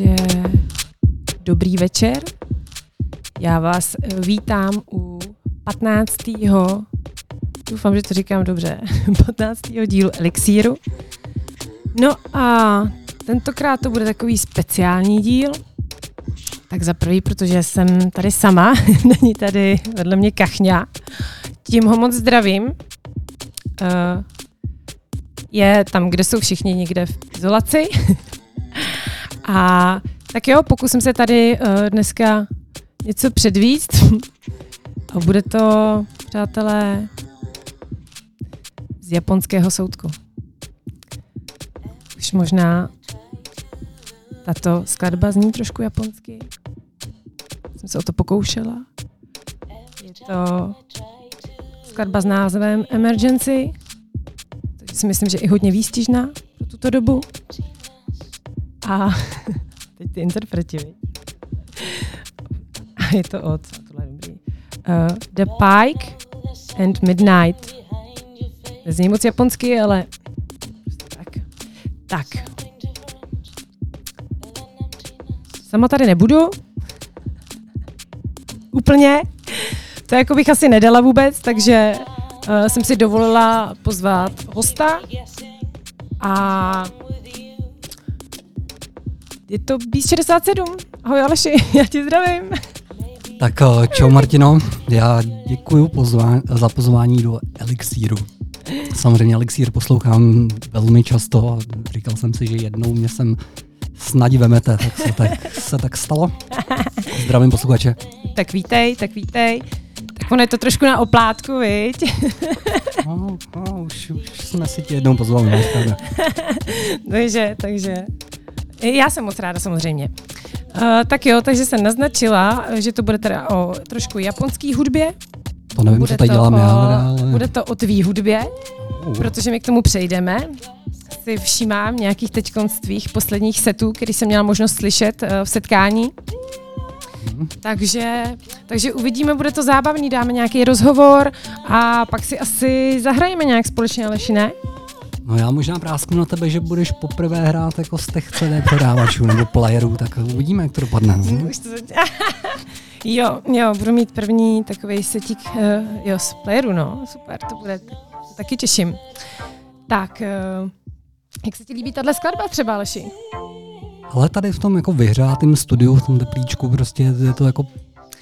Takže dobrý večer. Já vás vítám u 15. Doufám, že to říkám dobře. 15. dílu Elixíru. No a tentokrát to bude takový speciální díl. Tak za prvý, protože jsem tady sama, není tady vedle mě kachňa. Tím ho moc zdravím. Uh, je tam, kde jsou všichni někde v izolaci. A tak jo, pokusím se tady uh, dneska něco předvíst. A bude to, přátelé, z japonského soudku. Už možná tato skladba zní trošku japonsky. Jsem se o to pokoušela. Je to skladba s názvem Emergency. Takže si myslím, že i hodně výstižná pro tuto dobu. A teď ty interpreti, A je to od, tohle je dobrý. Uh, The Pike and Midnight. Nezní moc japonsky, ale tak. Tak. Sama tady nebudu. Úplně. To jako bych asi nedala vůbec, takže uh, jsem si dovolila pozvat hosta a je to Beast 67. Ahoj Aleši, já tě zdravím. Tak eh, čau Martino, já děkuji pozvání, za pozvání do Elixíru. Samozřejmě Elixír poslouchám velmi často a říkal jsem si, že jednou mě sem snad vemete, tak se tak, se tak stalo. Zdravím posluchače. Tak vítej, tak vítej. Tak ono je to trošku na oplátku, viď? No, no už, už jsme si tě jednou pozvali, takže, takže já jsem moc ráda samozřejmě. Uh, tak jo, takže jsem naznačila, že to bude teda o trošku japonský hudbě. To nevím, bude co tady dělám já, ale... Bude to o tvý hudbě, uh. protože my k tomu přejdeme. Si všímám nějakých teď tvých posledních setů, který jsem měla možnost slyšet uh, v setkání. Mhm. Takže, takže uvidíme, bude to zábavný, dáme nějaký rozhovor a pak si asi zahrajeme nějak společně, Aleši, ne? No já možná prásknu na tebe, že budeš poprvé hrát jako z těch CD předávačů nebo playerů, tak uvidíme, jak to dopadne. No? jo, jo, budu mít první takový setík uh, jo, z playeru, no, super, to bude, to taky těším. Tak, uh, jak se ti líbí tahle skladba třeba, Aleši? Ale tady v tom jako vyhřátém studiu, v tom teplíčku, prostě je to jako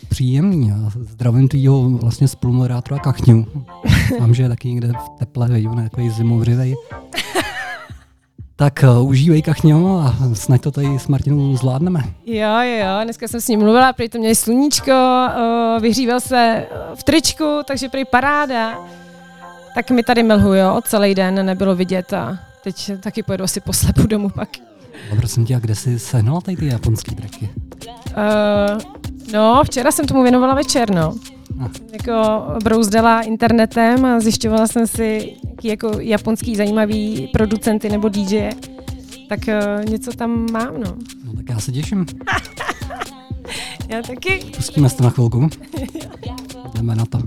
příjemný. A zdravím tvýho vlastně spolumoderátora Kachňu. Mám, že je taky někde v teple, vidím, takový zimovřivej. Tak uh, užívej kachňo a snad to tady s Martinou zvládneme. Jo, jo, jo, dneska jsem s ním mluvila, prý to měli sluníčko, uh, vyhříval se v tričku, takže prý paráda. Tak mi tady mlhu, jo, celý den nebylo vidět a teď taky pojedu asi poslepu domů pak. A prosím tě, a kde jsi sehnala tady ty japonský tracky? Uh, no, včera jsem tomu věnovala večer, no. Ah. Jako brouzdala internetem a zjišťovala jsem si, jako japonský zajímavý producenty nebo DJ. Tak uh, něco tam mám, no. No tak já se těším. já taky. Pustíme se na chvilku. Jdeme na to.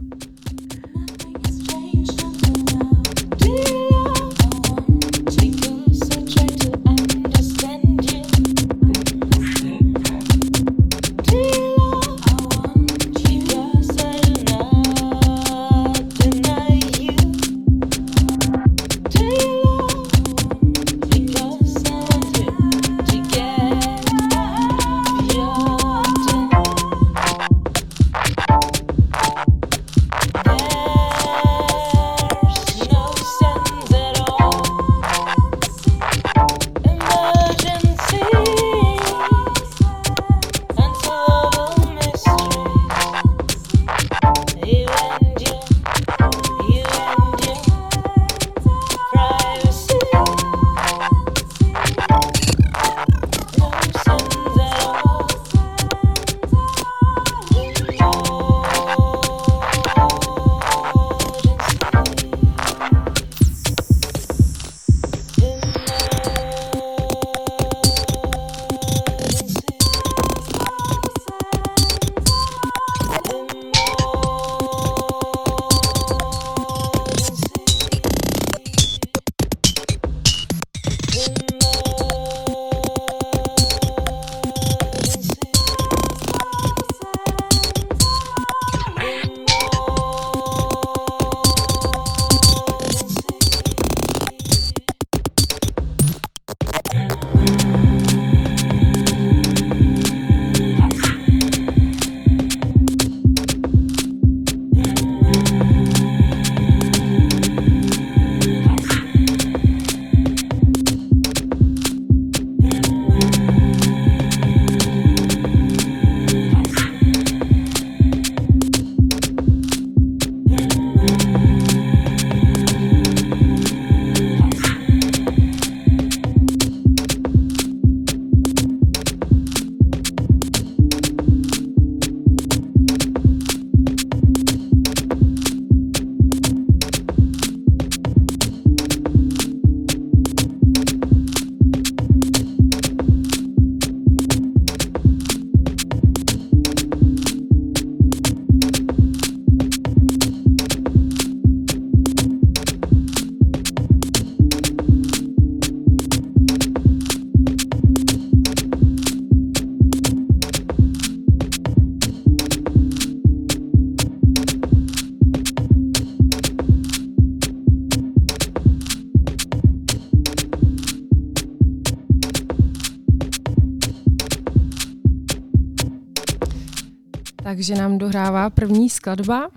Takže nám dohrává první skladba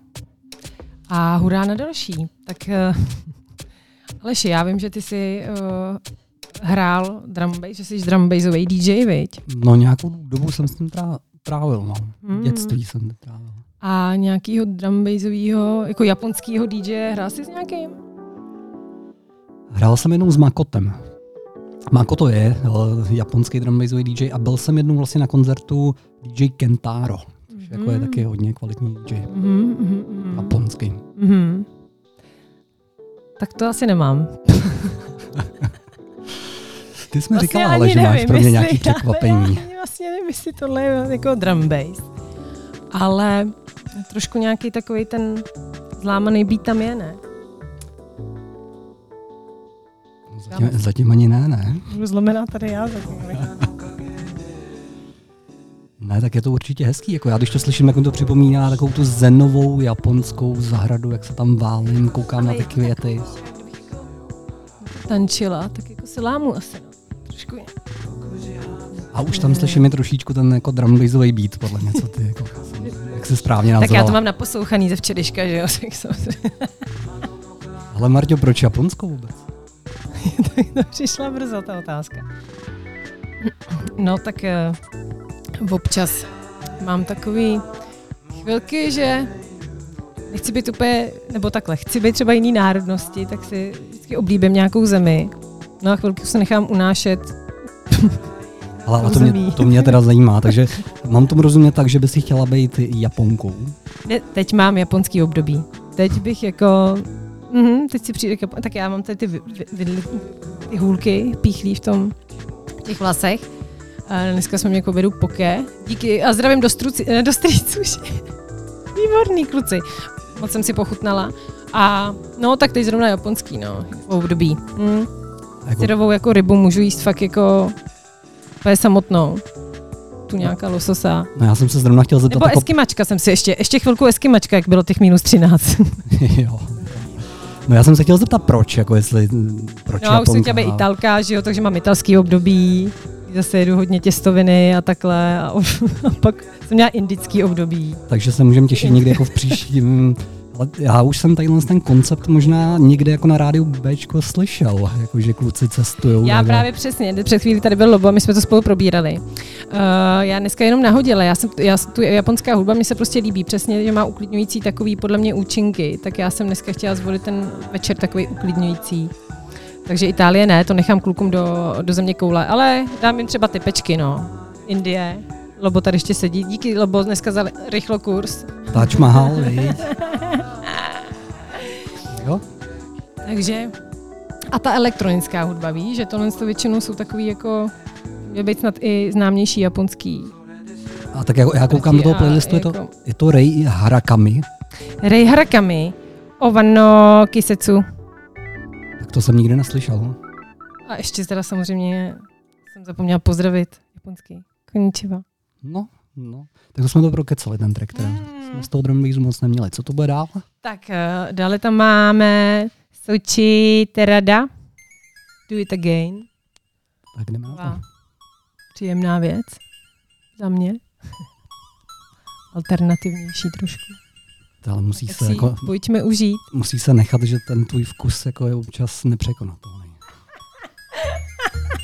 a hurá na další. Tak uh, Aleši, já vím, že ty jsi uh, hrál drum bass, že jsi drum bassový DJ, viď? No nějakou dobu jsem s tím trávil, no. Mm. Dětství jsem trávil. A nějakýho drum bassového, jako japonského DJ, hrál jsi s nějakým? Hrál jsem jenom s Makotem. Makoto je japonský drum bassový DJ a byl jsem jednou vlastně na koncertu DJ Kentaro. Mm. Jako je taky hodně kvalitní DJ. Mm, mm, mm. Japonský. Mm. Tak to asi nemám. Ty jsi mi vlastně říkala, ale že nevím, máš pro mě nějaký překvapení. Já vlastně nevím, jestli tohle je jako drum bass. Ale trošku nějaký takový ten zlámaný beat tam je, ne? Zatím, zatím ani ne, ne? Budu zlomená tady já zatím. Ne, tak je to určitě hezký. Jako já když to slyším, jak mi to připomíná takovou tu zenovou japonskou zahradu, jak se tam válím, koukám Ale na ty květy. Tančila, tak jako se lámu asi. No. Trošku je. A už tam slyším je trošičku ten jako drum bassový beat, podle mě, co ty, jako, jak se správně nazvala. Tak já to mám naposlouchaný ze včerejška, že jo? Ale Marťo, proč Japonsko vůbec? to přišla brzo ta otázka. No tak uh, občas mám takový chvilky, že nechci být úplně, nebo takhle, chci být třeba jiný národnosti, tak si vždycky oblíbím nějakou zemi. No a chvilku se nechám unášet ale, ale to, mě, to mě teda zajímá, takže mám tomu rozumět tak, že by si chtěla být Japonkou? Ne, teď mám japonský období. Teď bych jako Mm-hmm, teď si přijde, tak já mám tady ty, vy, vy, ty hůlky píchlí v tom, v těch vlasech. A dneska jsme mě jako vedu poké. Díky a zdravím do, struci, eh, do strýců. Výborný kluci. Moc jsem si pochutnala. A no, tak teď zrovna japonský, no, v období. Mm. Jako... Syrovou jako rybu můžu jíst fakt jako je samotnou. Tu nějaká lososa. No já jsem se zrovna chtěl zeptat. Nebo jako... eskimačka jsem si ještě, ještě chvilku eskimačka, jak bylo těch minus 13. jo. No já jsem se chtěl zeptat, proč, jako jestli, proč No, už jsem chtěla být italka, že jo, takže mám italský období, zase jedu hodně těstoviny a takhle a, a pak jsem měla indický období. Takže se můžeme těšit někdy jako v příštím ale já už jsem tady ten koncept možná někde jako na rádiu Bčko slyšel, jako že kluci cestují. Já právě přesně, před chvílí tady byl Lobo a my jsme to spolu probírali. Uh, já dneska jenom nahodila, já jsem, já, tu japonská hudba mi se prostě líbí, přesně, že má uklidňující takový podle mě účinky, tak já jsem dneska chtěla zvolit ten večer takový uklidňující. Takže Itálie ne, to nechám klukům do, do země koule, ale dám jim třeba ty pečky, no. Indie, Lobo tady ještě sedí. Díky, Lobo, dneska za rychlo kurz. Taj Mahal, Jo? Takže a ta elektronická hudba, víš, že tohle to většinou jsou takový jako, je být snad i známější japonský. A tak jako já koukám do toho playlistu, je to, jako... je to Rei Harakami. Rei Harakami, Ovano Kisetsu. To jsem nikdy neslyšel. A ještě teda samozřejmě jsem zapomněla pozdravit japonský. Konnichiwa. No, no. Tak to jsme to prokecali, ten track, teda. Mm. Jsme z toho drum moc neměli. Co to bude dál? Tak uh, dále tam máme Sochi Terada. Do it again. Tak jdeme na to. Příjemná věc. Za mě. Alternativnější trošku. Ale musí tak se jako, pojďme užít. Musí se nechat, že ten tvůj vkus jako je občas nepřekonatelný.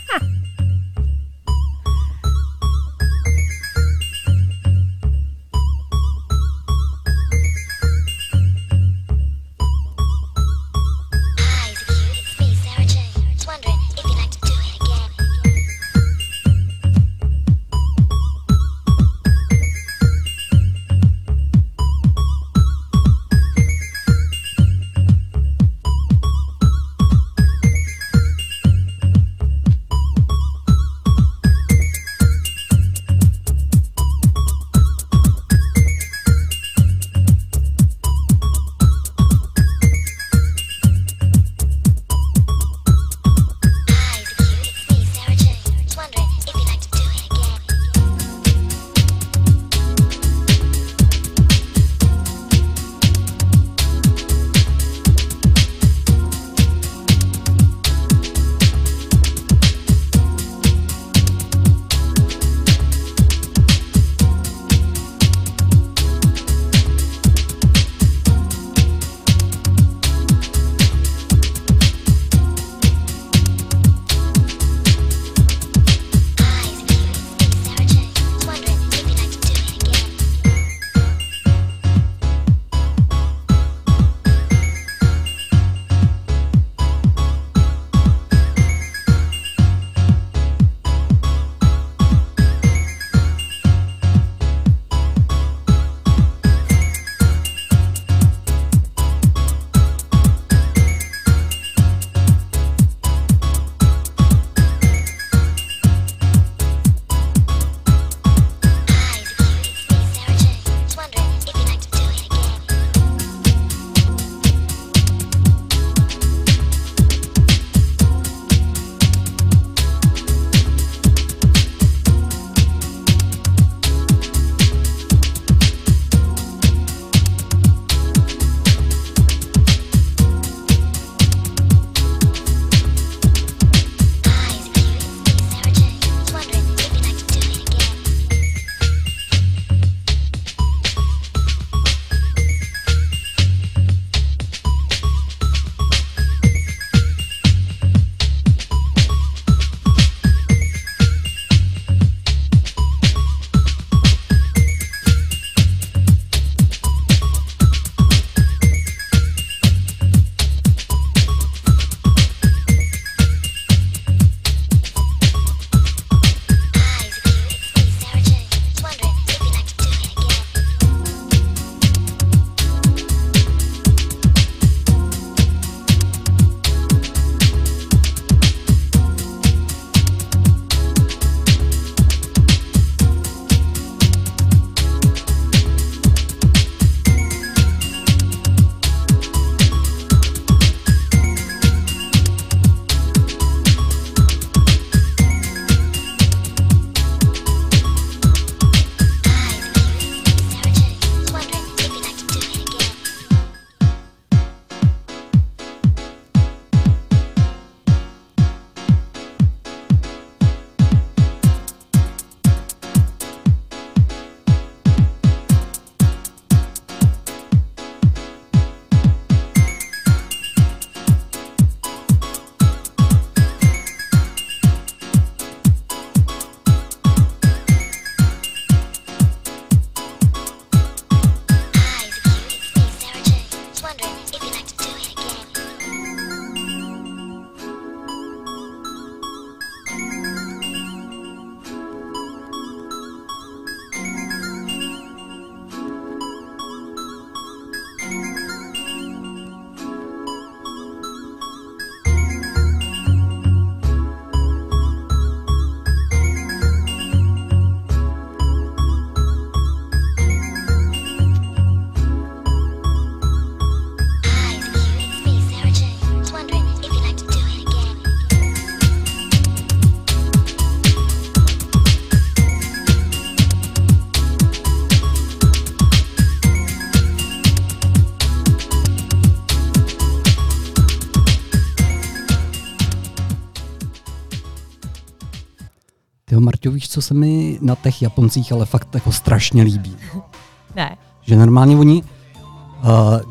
Marťo, víš, co se mi na těch Japoncích ale fakt jako strašně líbí? Ne. Že normálně oni, uh,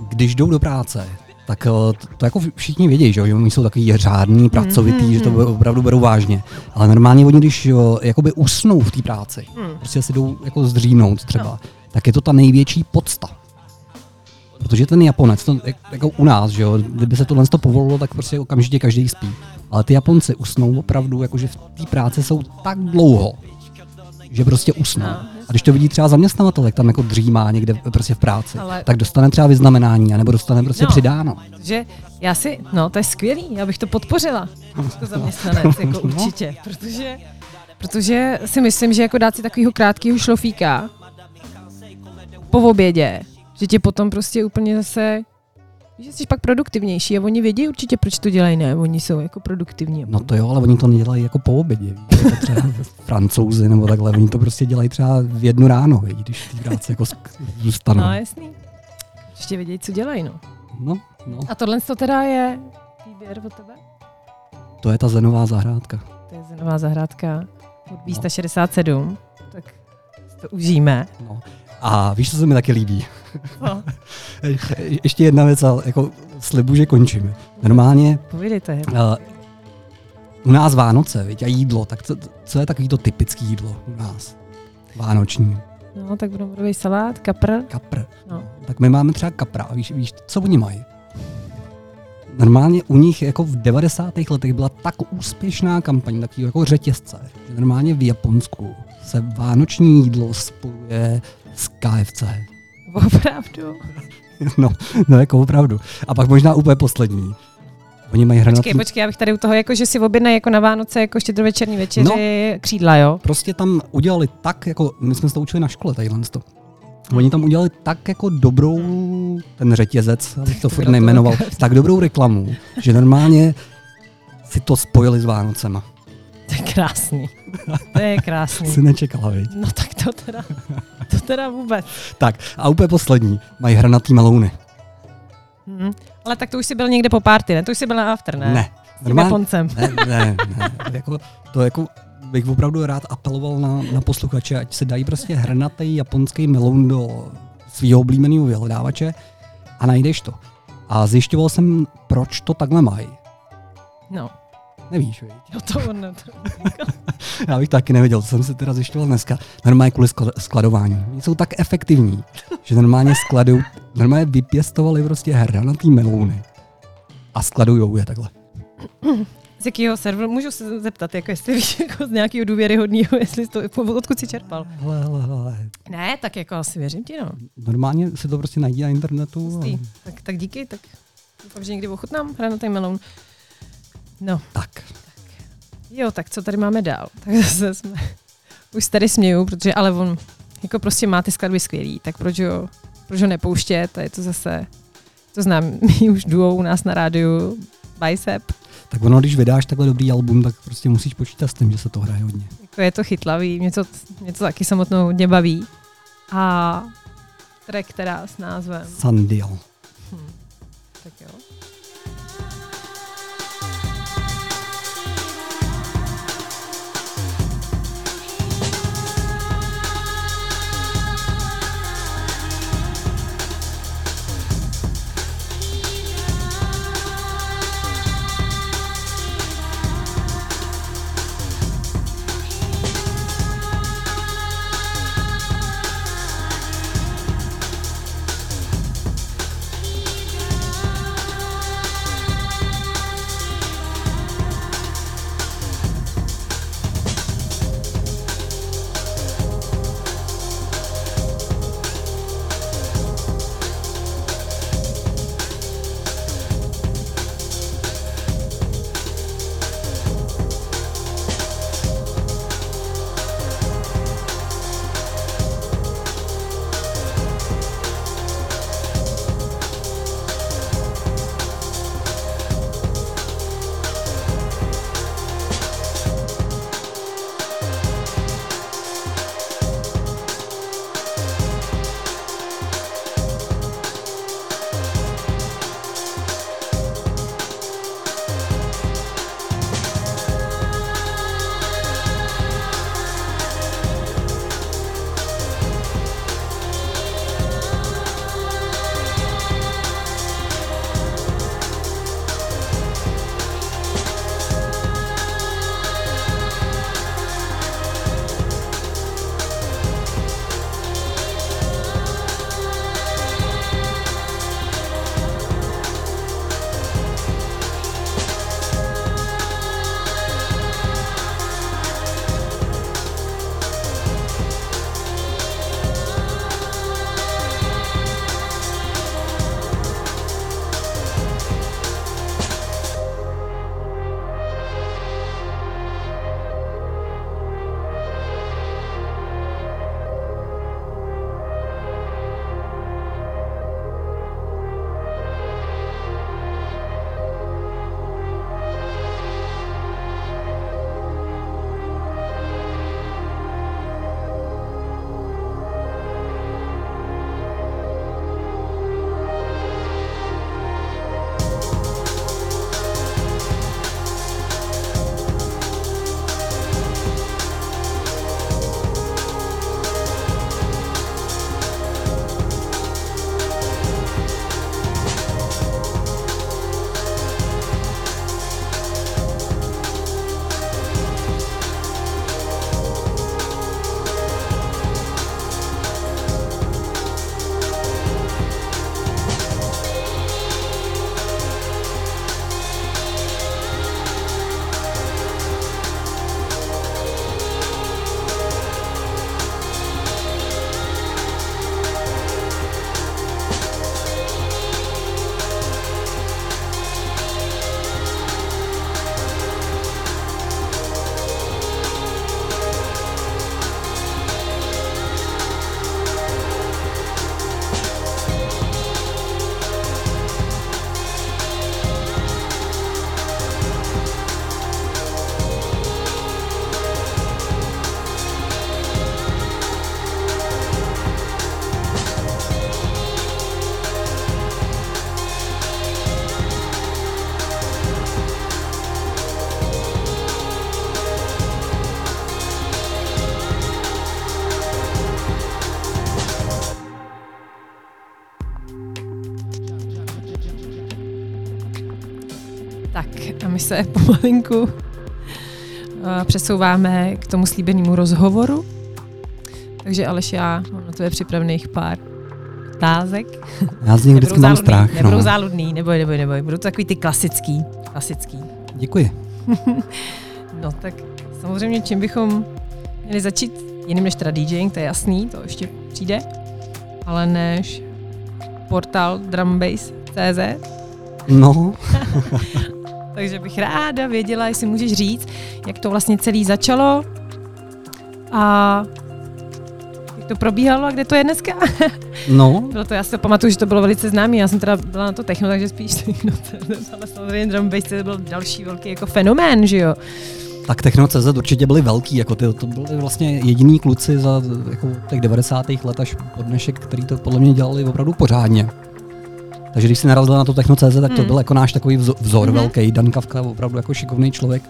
když jdou do práce, tak uh, to, jako všichni vědí, že oni jsou takový řádný, pracovitý, mm-hmm. že to opravdu berou vážně. Ale normálně oni, když uh, jakoby usnou v té práci, mm. prostě si jdou jako zdřínout třeba, no. tak je to ta největší podsta. Protože ten Japonec, to, jako u nás, že jo, kdyby se tohle to povolilo, tak prostě okamžitě každý spí. Ale ty Japonci usnou opravdu, jakože v té práci jsou tak dlouho, že prostě usnou. No. A když to vidí třeba zaměstnavatel, jak tam jako dřímá někde prostě v práci, Ale... tak dostane třeba vyznamenání, nebo dostane prostě no, přidáno. Že já si, no to je skvělý, já bych to podpořila, jako zaměstnanec, jako no. určitě, protože, protože si myslím, že jako dát si takového krátkého šlofíka po obědě, že tě potom prostě úplně zase že jsi pak produktivnější a oni vědí určitě, proč to dělají, ne? Oni jsou jako produktivní. No to jo, ale oni to nedělají jako po obědě, víš? Jako třeba francouzi nebo takhle, oni to prostě dělají třeba v jednu ráno, víš? když ty práce jako zůstanou. No jasný. Ještě vědějí, co dělají, no. No, no. A tohle to teda je výběr od tebe? To je ta zenová zahrádka. To je zenová zahrádka od 267, no. tak to užijeme. No. A víš, co se mi taky líbí? No. Ještě jedna věc, ale jako slibu, že končím. Normálně... Povídejte. Uh, u nás Vánoce, viď, a jídlo, tak co, co je takový to typický jídlo u nás? Vánoční. No, tak bramborový salát, kapr. Kapr. No. Tak my máme třeba kapra. A víš, víš, co oni mají? Normálně u nich jako v 90. letech byla tak úspěšná kampaň, takový jako řetězce, že normálně v Japonsku se vánoční jídlo spojuje z KFC. Opravdu? No, no jako opravdu. A pak možná úplně poslední. Oni mají hranatý... Počkej, počkej, já bych tady u toho, jako, že si objednají jako na Vánoce, jako štědrovečerní večeři, no, křídla, jo? Prostě tam udělali tak, jako my jsme se to učili na škole, tadyhle to. Oni tam udělali tak jako dobrou, ten řetězec, abych to furt nejmenoval, tak dobrou reklamu, že normálně si to spojili s Vánocema. To je krásný. To je krásný. Jsi nečekala, viď? No tak to teda, to teda vůbec. Tak a úplně poslední. Mají hranatý melouny. Hmm. Ale tak to už si byl někde po party, ne? To už si byl na after, ne? Ne. Normálně, ne, ne, ne. jako, to jako bych opravdu rád apeloval na, na posluchače, ať se dají prostě hrnatý japonský meloun do svého oblíbeného vyhledávače a najdeš to. A zjišťoval jsem, proč to takhle mají. No. Nevíš, víš? Jo, to on ne. Já bych taky nevěděl, co jsem se teda zjišťoval dneska. Normálně kvůli skladování. Oni jsou tak efektivní, že normálně skladují, normálně vypěstovali prostě hranatý melouny a skladujou je takhle. Z jakého serveru? Můžu se zeptat, jako jestli víš jako z nějakého důvěryhodného, jestli to, odkud jsi čerpal? Hele, hele, hele. Ne, tak jako asi věřím ti, no. Normálně si to prostě najdi na internetu. A... Tak, tak díky, tak doufám, že někdy ochutnám hranatý meloun. No. Tak. tak. Jo, tak co tady máme dál? Tak zase jsme, už tady směju, protože ale on jako prostě má ty skladby skvělý, tak proč ho, proč ho nepouštět? A je to zase, to znám my už duo u nás na rádiu, Bicep. Tak ono, když vydáš takhle dobrý album, tak prostě musíš počítat s tím, že se to hraje hodně. Jako je to chytlavý, mě to, mě to taky samotnou hodně baví. A track teda s názvem... Sandial. My se pomalinku přesouváme k tomu slíbenému rozhovoru. Takže Aleš, já mám na tebe připravených pár otázek. Já z nich vždycky mám strach. Nebudou no. záludný, neboj, neboj, neboj. Budou to takový ty klasický. klasický. Děkuji. no tak samozřejmě, čím bychom měli začít jiným než teda DJing, to je jasný, to ještě přijde, ale než portál drumbase.cz. No. Takže bych ráda věděla, jestli můžeš říct, jak to vlastně celý začalo a jak to probíhalo a kde to je dneska. No. Bylo to, já si to pamatuju, že to bylo velice známé, já jsem teda byla na to techno, takže spíš techno, ale samozřejmě drum bass to byl další velký jako fenomén, že jo. Tak Techno.cz určitě byli velký, jako ty, to byli vlastně jediní kluci za jako těch 90. let až po dnešek, který to podle mě dělali opravdu pořádně. Takže když si narazil na to Techno.cz, tak to mm. byl jako náš takový vzor, mm-hmm. velký. Dan Kavka, opravdu jako šikovný člověk.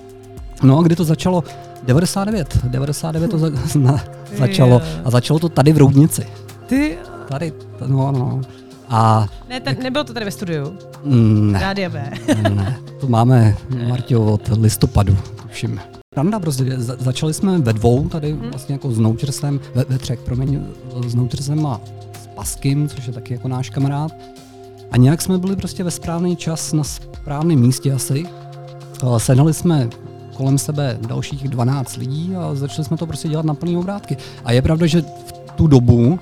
No a kdy to začalo? 99. 99 to za, na, začalo. A začalo to tady v Roudnici. Ty? Tady, no, no. A ne, ten, nebylo to tady ve studiu? Ne. Rádia B. ne, to máme, Martio, od listopadu, tuším. Randa prostě, za, začali jsme ve dvou tady hmm. vlastně jako s Noučersem, ve, ve třech, promiň, s Noučersem a s Paskim, což je taky jako náš kamarád. A nějak jsme byli prostě ve správný čas na správném místě asi. Sehnali jsme kolem sebe dalších 12 lidí a začali jsme to prostě dělat na plný obrátky. A je pravda, že v tu dobu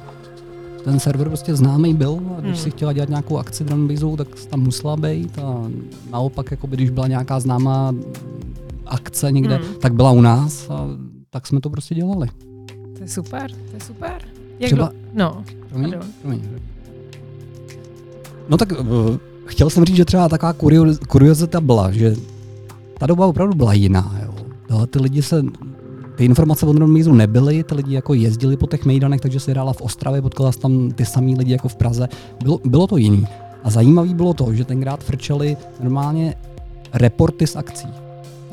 ten server prostě známý byl a když hmm. si chtěla dělat nějakou akci Drumbaseou, tak tam musela být a naopak, jako když byla nějaká známá akce někde, hmm. tak byla u nás a tak jsme to prostě dělali. To je super, to je super. Jak Třeba, no, promiň, promiň. No tak uh, chtěl jsem říct, že třeba taková kuriozita byla, že ta doba opravdu byla jiná. Jo. Ty lidi se ty informace o Mízu nebyly, ty lidi jako jezdili po těch mejdanech, takže se hrála v Ostravě, potkala tam ty samý lidi jako v Praze. Bylo, bylo to jiný. A zajímavý bylo to, že tenkrát frčeli normálně reporty z akcí.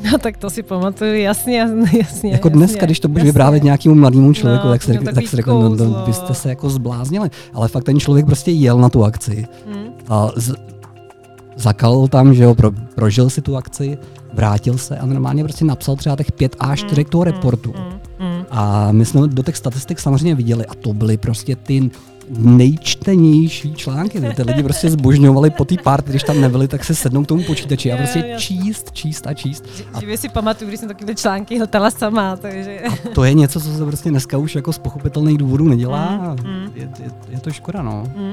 No tak to si pamatuju, jasně, jasně. jasně jako dneska, jasně, když to budeš vyprávět nějakému mladému člověku, no, tak, se, tak si řekl, no, no, byste se jako zbláznili. Ale fakt ten člověk prostě jel na tu akci hmm. a z, zakal tam, že jo, pro, prožil si tu akci, vrátil se a normálně prostě napsal třeba těch pět a čtyřek toho hmm, reportu. Hmm, hmm. A my jsme do těch statistik samozřejmě viděli a to byly prostě ty nejčtenější články. Ty lidi prostě zbožňovali po té party, když tam nebyli, tak se sednou k tomu počítači a prostě číst, číst a číst. A Živě si pamatuju, když jsem takové články hltala sama. Takže... A to je něco, co se prostě dneska už jako z pochopitelných důvodů nedělá. Mm, mm. Je, je, je, to škoda, no. Mm.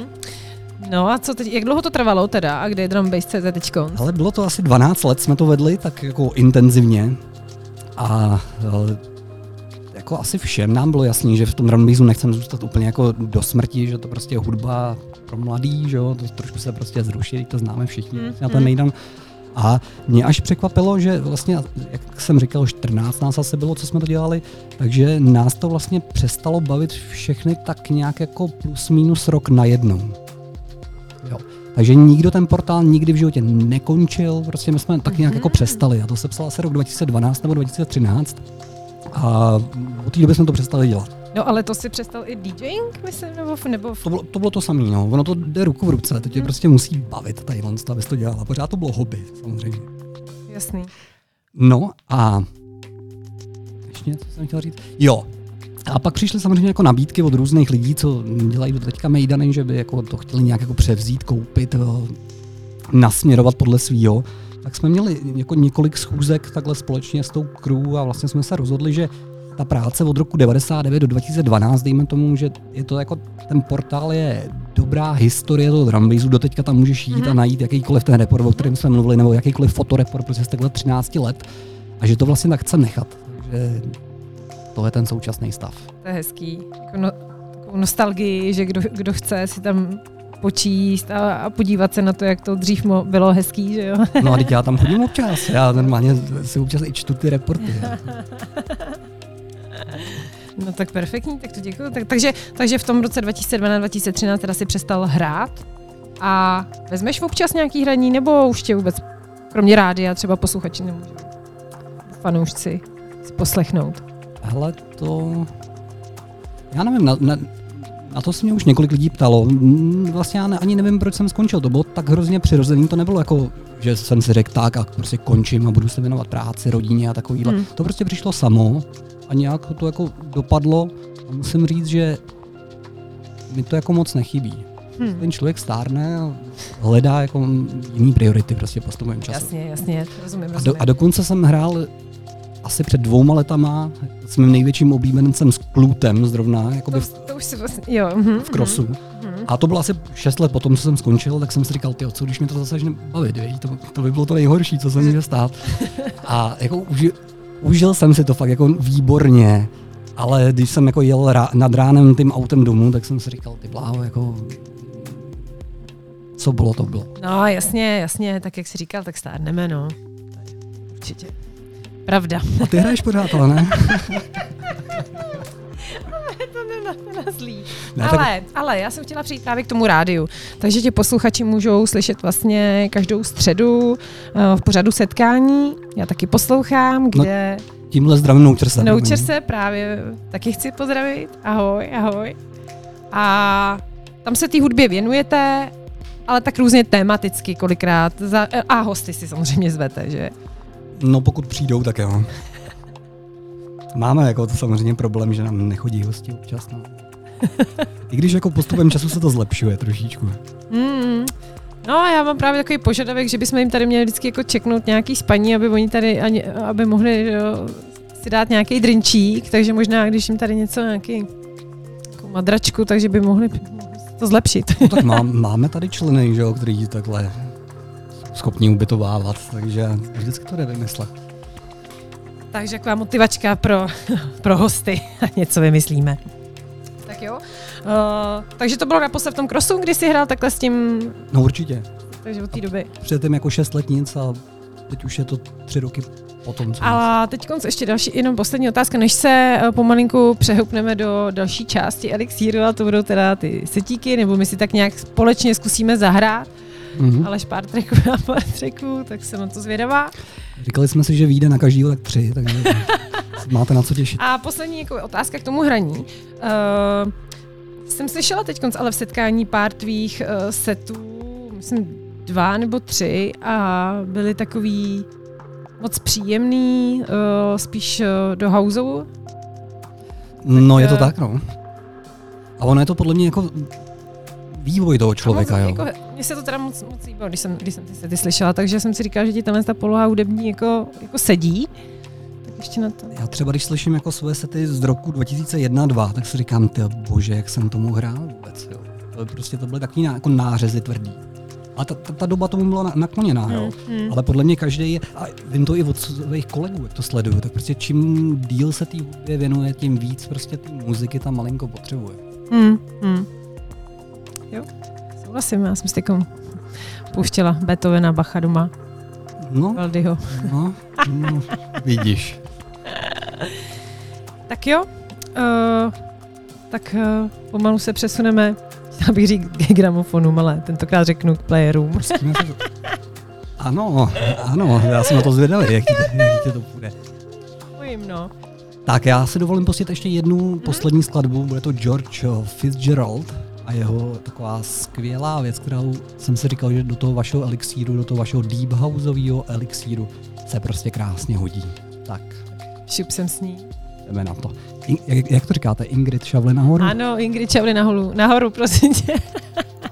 No a co teď, jak dlouho to trvalo teda a kde je Drumbase.cz teďko? Ale bylo to asi 12 let, jsme to vedli tak jako intenzivně a jako asi všem nám bylo jasný, že v tom drumbaseu nechceme zůstat úplně jako do smrti, že to prostě je hudba pro mladý, že jo, to trošku se prostě zruší, to známe všichni mm, na ten nejdan. A mě až překvapilo, že vlastně, jak jsem říkal, 14 nás asi bylo, co jsme to dělali, takže nás to vlastně přestalo bavit všechny tak nějak jako plus minus rok na jednou. Jo. Takže nikdo ten portál nikdy v životě nekončil, prostě my jsme tak nějak jako mhm. přestali a to se psal asi rok 2012 nebo 2013 a od té doby jsme to přestali dělat. No ale to si přestal i DJing, myslím, nebo... nebo... To, bylo, to bylo to samé, no. Ono to jde ruku v ruce, to tě hmm. prostě musí bavit tadyhle, abys to dělala. Pořád to bylo hobby, samozřejmě. Jasný. No a... Ještě něco jsem chtěl říct. Jo, a pak přišly samozřejmě jako nabídky od různých lidí, co dělají do teďka mejdany, že by jako to chtěli nějak jako převzít, koupit, nasměrovat podle svýho tak jsme měli jako několik schůzek takhle společně s tou crew a vlastně jsme se rozhodli, že ta práce od roku 99 do 2012, dejme tomu, že je to jako, ten portál je dobrá historie toho drumbaseu, do teďka tam můžeš jít mm-hmm. a mhm. najít jakýkoliv ten report, o kterém jsme mluvili, nebo jakýkoliv fotoreport prostě z takhle 13 let a že to vlastně tak chce nechat. Takže to je ten současný stav. To je hezký. Jako no, takovou nostalgii, že kdo, kdo chce si tam počíst a, a podívat se na to, jak to dřív mo- bylo hezký, že jo? No a teď já tam chodím občas, já normálně si občas i čtu ty reporty. No tak perfektní, tak to děkuji. Tak, takže, takže v tom roce 2012-2013 teda si přestal hrát a vezmeš občas nějaký hraní, nebo už tě vůbec, kromě rádia, třeba posluchači nemůžou fanoušci si poslechnout? Hele, to... Já nevím, na, na, A to se mě už několik lidí ptalo. Vlastně já ne, ani nevím, proč jsem skončil. To bylo tak hrozně přirozený. To nebylo jako, že jsem si řekl tak a prostě končím a budu se věnovat práci, rodině a takovýhle. Hmm. To prostě přišlo samo a nějak to jako dopadlo. A musím říct, že mi to jako moc nechybí. Hmm. Ten člověk stárne a hledá jako jiný priority prostě postupem času. Jasně, jasně, rozumím, A, rozumím. do, a dokonce jsem hrál asi před dvouma letama s mým největším oblíbencem s Klutem zrovna, jakoby to, v, to už si vlastně, jo. mhm, v krosu. mhm. A to bylo asi 6 let potom, co jsem skončil, tak jsem si říkal, ty co když mě to zase začne bavit, viď? To, to by bylo to nejhorší, co se může stát. A jako uži, užil jsem si to fakt jako výborně, ale když jsem jako jel rá, nad ránem tím autem domů, tak jsem si říkal, ty bláho, jako co bylo, to bylo. No jasně, jasně, tak jak jsi říkal, tak stárneme, no. Určitě. Pravda. A ty hraješ pořád, ale ne? Ne, tak- ale, ale já jsem chtěla přijít právě k tomu rádiu. Takže tě posluchači můžou slyšet vlastně každou středu eh, v pořadu setkání. Já taky poslouchám, kde Tímhle zdravím Noučer se. Noučer se právě taky chci pozdravit. Ahoj, ahoj. A tam se té hudbě věnujete, ale tak různě tematicky kolikrát. Za, a hosty si samozřejmě zvete, že? No pokud přijdou, tak jo. Máme jako to samozřejmě problém, že nám nechodí hosti občas. No. I když jako postupem času se to zlepšuje trošičku. Mm. No a já mám právě takový požadavek, že bychom jim tady měli vždycky jako čeknout nějaký spaní, aby oni tady, ani, aby mohli jo, si dát nějaký drinčík, takže možná, když jim tady něco, nějaký jako madračku, takže by mohli, mohli to zlepšit. No tak má, máme tady členy, že jo, který takhle jsou schopní ubytovávat, takže vždycky to jde vymyslet. Takže taková motivačka pro, pro hosty a něco vymyslíme. Tak jo. Uh, takže to bylo naposled v tom crossu, kdy jsi hrál takhle s tím, No určitě. takže od té doby. Předtím jako 6 let nic a teď už je to tři roky potom. Co A teď ještě další, jenom poslední otázka, než se eh, pomalinku přehoupneme do další části Elixíru, a to budou teda ty setíky, nebo my si tak nějak společně zkusíme zahrát, mhm. ale pár tracků a pár tracků, tak jsem na to zvědavá. Říkali jsme si, že vyjde na každýho tak tři, takže máte na co těšit. A poslední jako otázka k tomu hraní. Uh, jsem slyšela teď ale v setkání pár tvých uh, setů, myslím dva nebo tři, a byly takový moc příjemný, uh, spíš uh, do houseu. No je to tak, no. A ono je to podle mě jako vývoj toho člověka, jo. jako, mně se to teda moc, moc líbilo, když jsem, když jsem ty sety slyšela, takže jsem si říkala, že ti tahle ta poloha hudební jako, jako sedí. Tak ještě na to. Já třeba, když slyším jako svoje sety z roku 2001-2002, tak si říkám, ty bože, jak jsem tomu hrál vůbec, jo. To prostě to byly takový ná, jako nářezy tvrdý. A ta, ta, ta doba tomu byla na- nakloněná, jo. Hmm. Ale podle mě každý je, a vím to i od svých kolegů, jak to sleduju, tak prostě čím díl se té hudbě věnuje, tím víc prostě té muziky tam malinko potřebuje. Hmm. Hmm. Jo, souhlasím, já jsem si teďkom pouštěla Beethovena, Bacha doma, No, Valdyho. no, no vidíš. Tak jo, uh, tak uh, pomalu se přesuneme, chtěla bych říct k gramofonům, ale tentokrát řeknu k playerům. To. Ano, ano, já jsem na to zvědavý, jak ti, jak ti to půjde. Bojím, no. Tak já si dovolím pustit ještě jednu poslední skladbu, bude to George Fitzgerald a jeho taková skvělá věc, kterou jsem si říkal, že do toho vašeho elixíru, do toho vašeho deep houseového elixíru se prostě krásně hodí. Tak, Šup jsem s ní. jdeme na to. In, jak, jak to říkáte, Ingrid šavle nahoru? Ano, Ingrid Čavry nahoru, nahoru, prosím tě.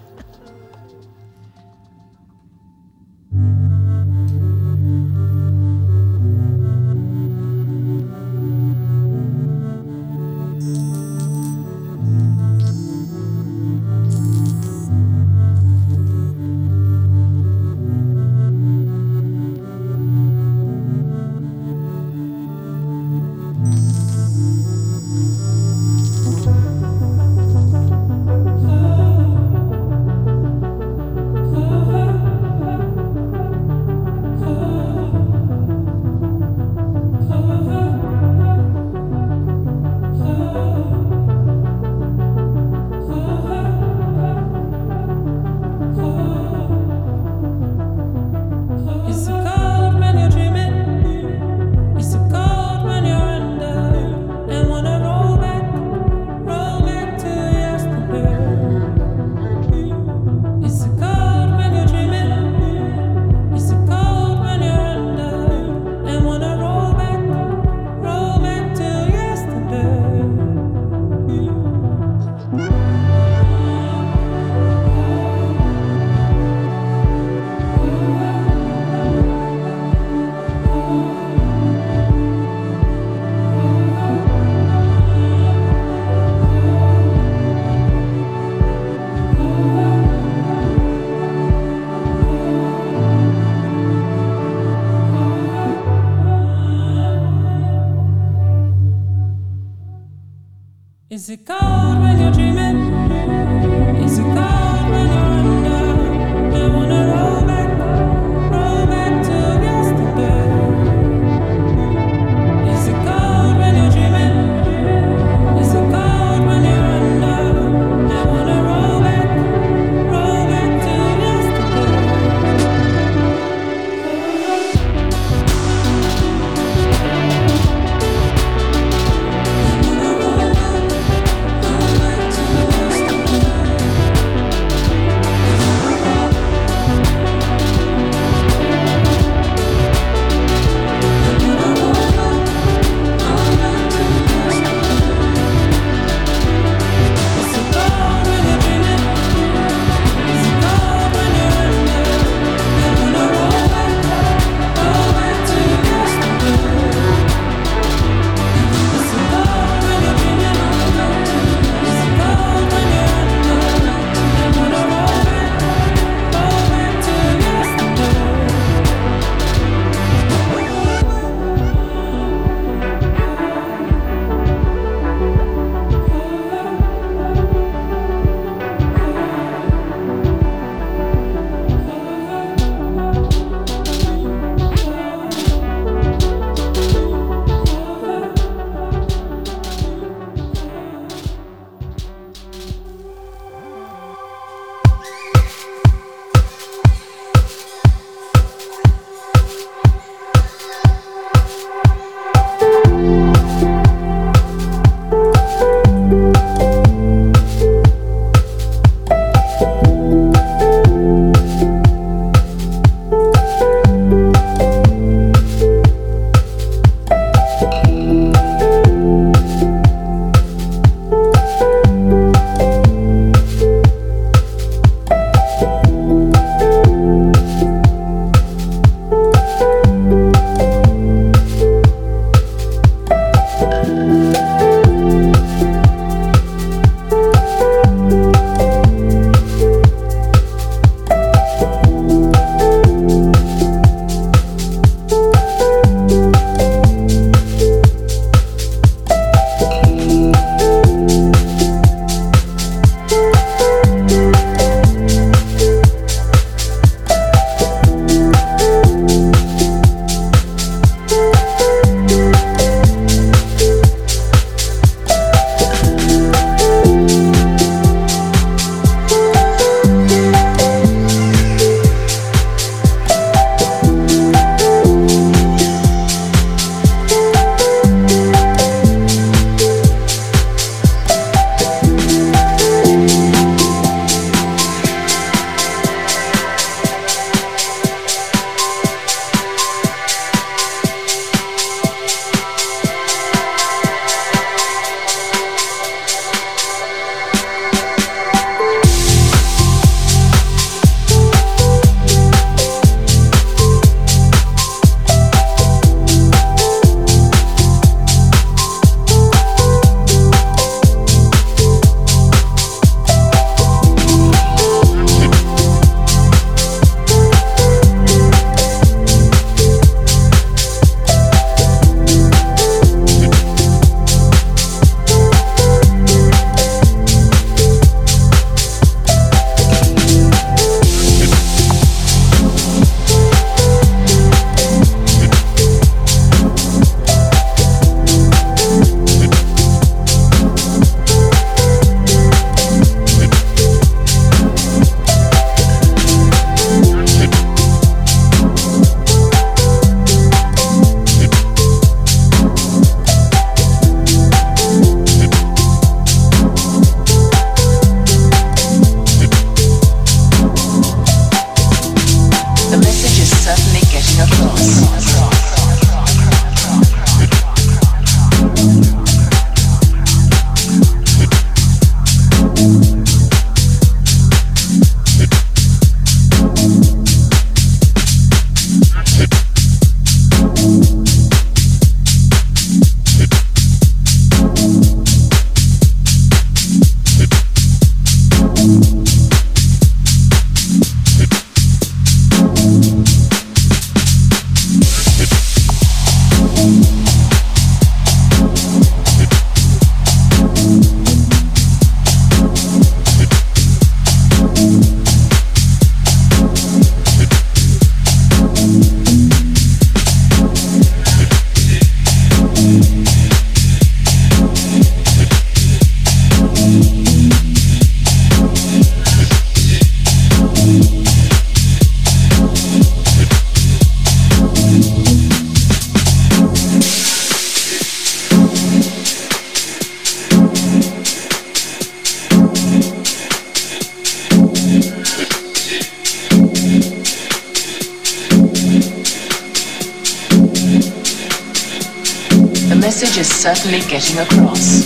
certainly getting across.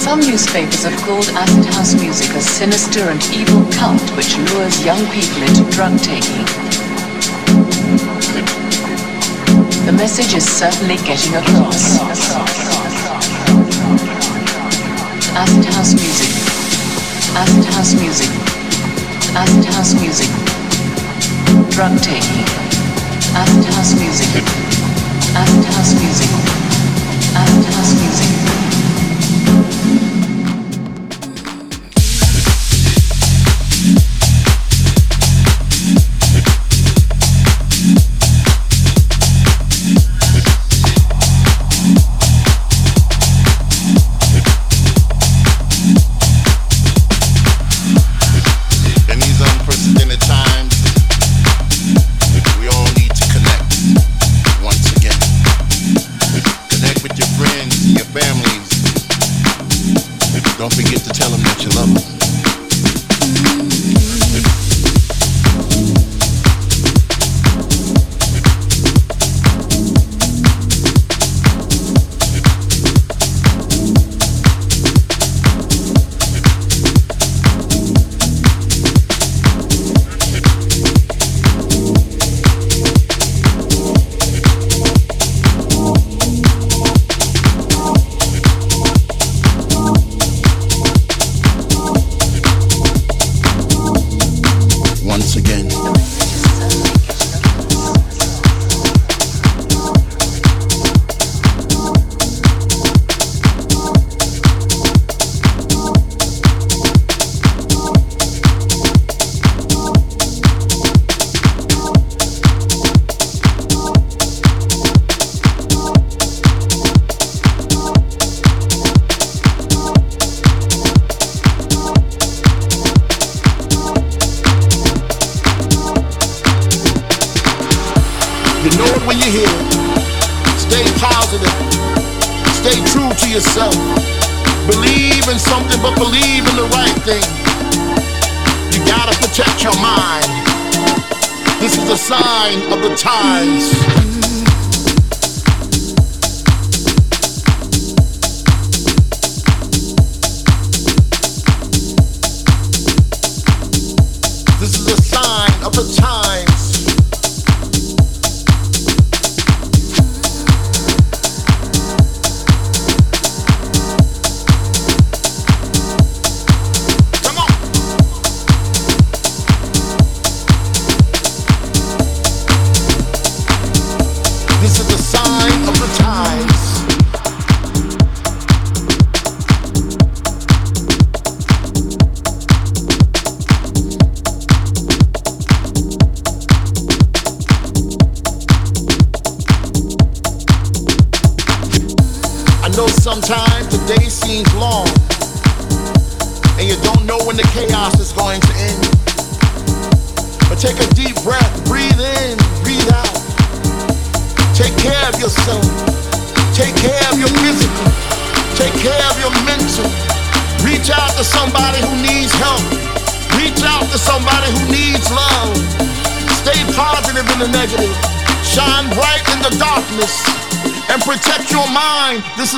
Some newspapers have called acid house music a sinister and evil cult which lures young people into drug taking. The message is certainly getting across. Acid house music. Acid house music. Acid house music. Drug taking. Acid house music. Acid house music. Acid house music. Don't forget to tell them that you love them.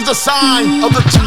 the sign of the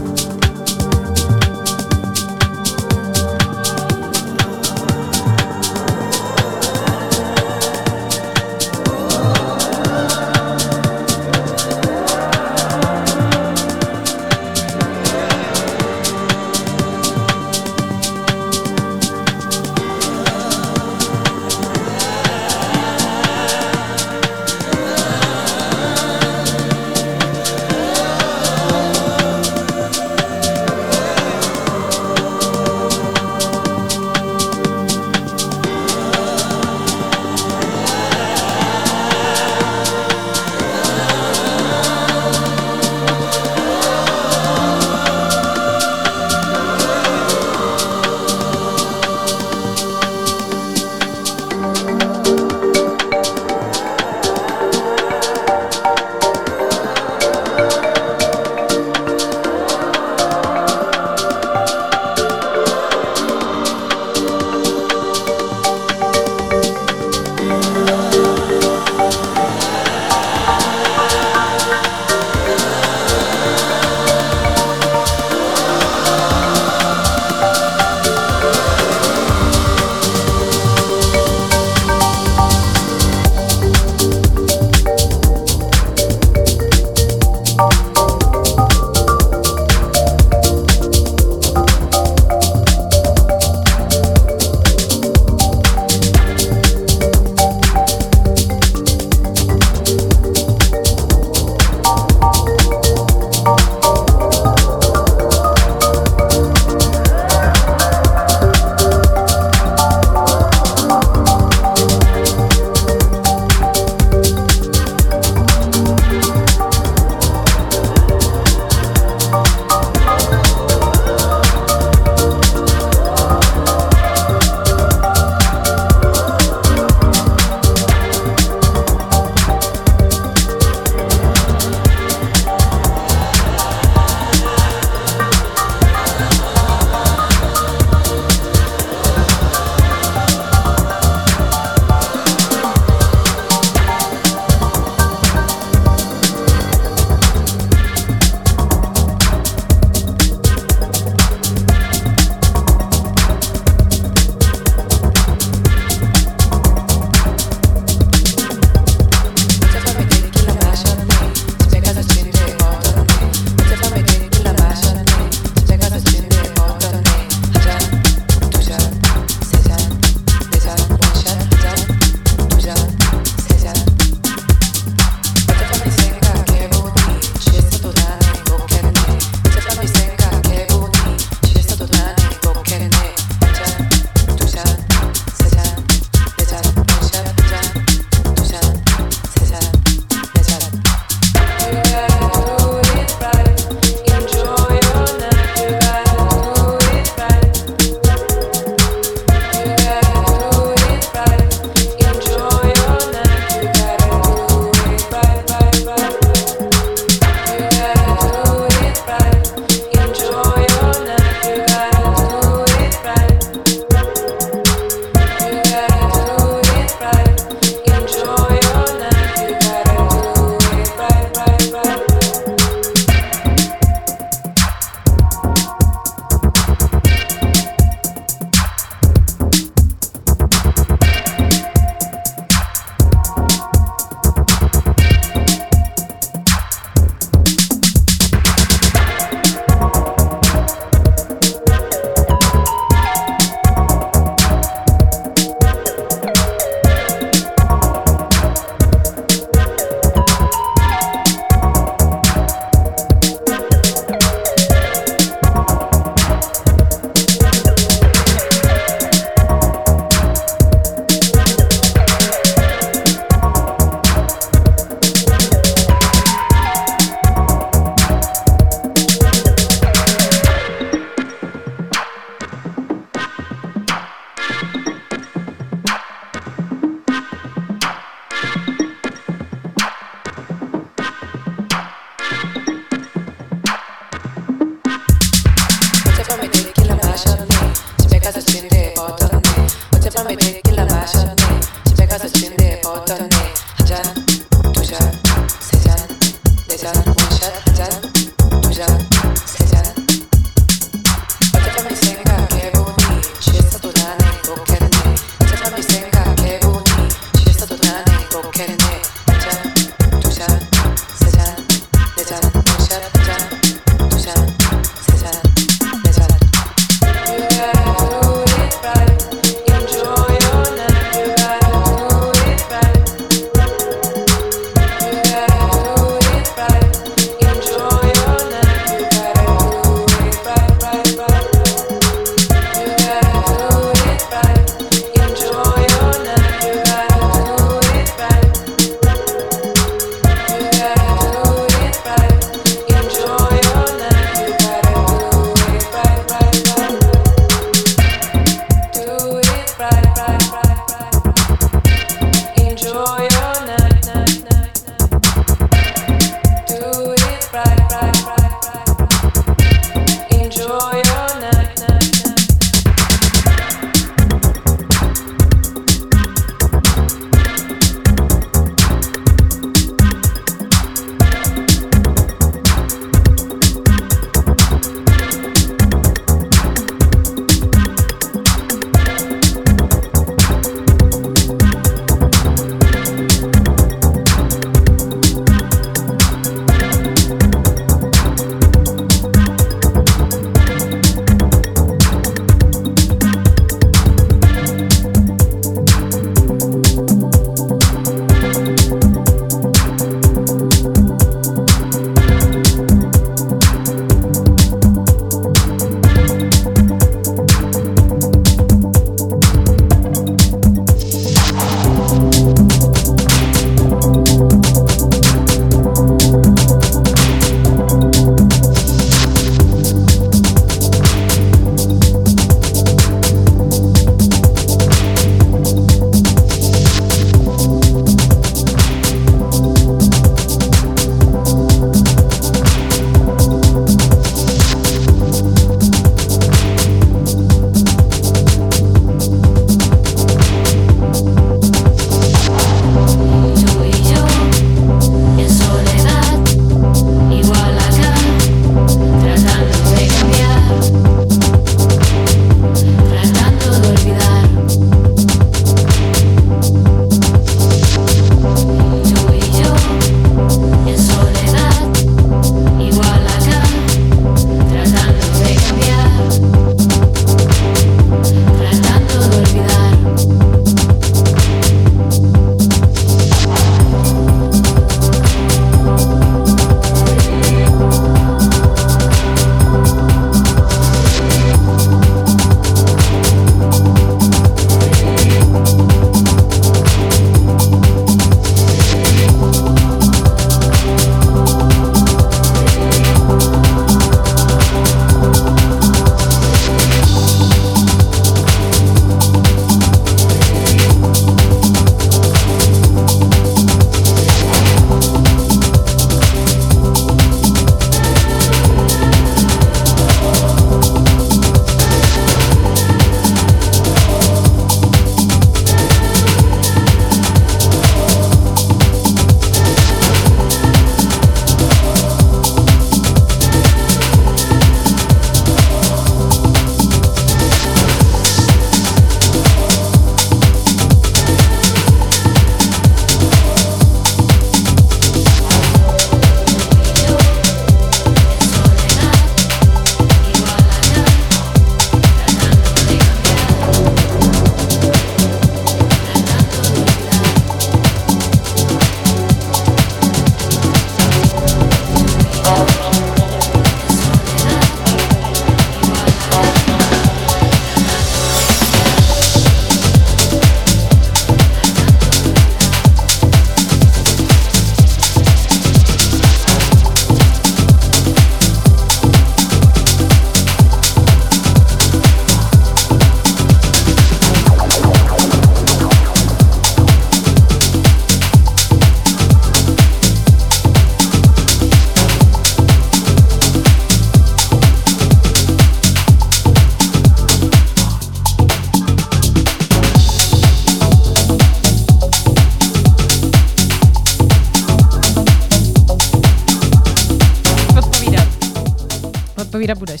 odpovídat budeš.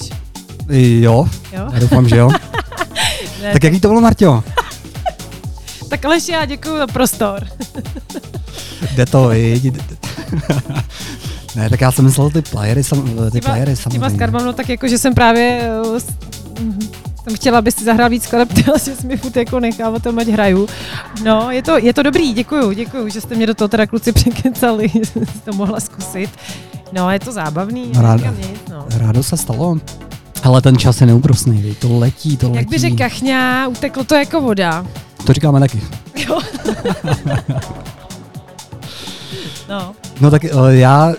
Jo, Jo? já doufám, že jo. Ne, tak jaký to bylo, Marťo? tak Aleši, já děkuji za prostor. Jde to, viď? ne, tak já jsem myslel ty playery, sam, ty playery těma samozřejmě. skarbama, no tak jako, že jsem právě s- mhm, jsem chtěla, abys si zahrál víc skladeb, že jsi mi furt jako nechal o tom, ať hraju. No, je to, je to dobrý, děkuju, děkuju, že jste mě do toho teda kluci překecali, že jsem si to mohla zkusit. No, je to zábavný, Rád- nic, no. Rádo se stalo. Ale ten čas je neúprosný, to letí, to letí. Jak by řekl Kachňa, uteklo to jako voda. To říkáme taky. Jo. no, No tak uh, já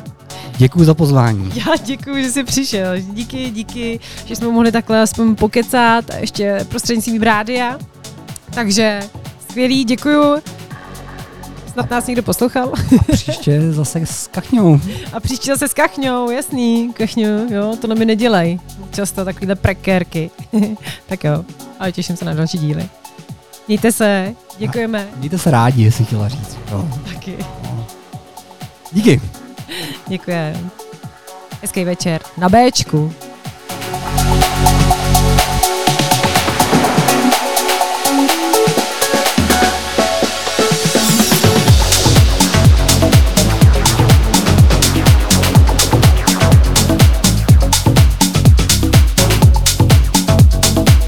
děkuji za pozvání. já děkuji, že jsi přišel. Díky, díky, že jsme mohli takhle aspoň pokecat a ještě prostřednictvím rádia. Takže skvělý, děkuju. Snad nás někdo poslouchal. Příště zase s kachňou. A příště zase s Kachňou, jasný, Kachňu, jo, to na mi nedělej. Často takovýhle prekérky. tak jo, ale těším se na další díly. Mějte se, děkujeme. Mějte se rádi, jestli chtěla říct. Jo. Taky, Díky. děkujeme. Hezký večer na Bčku.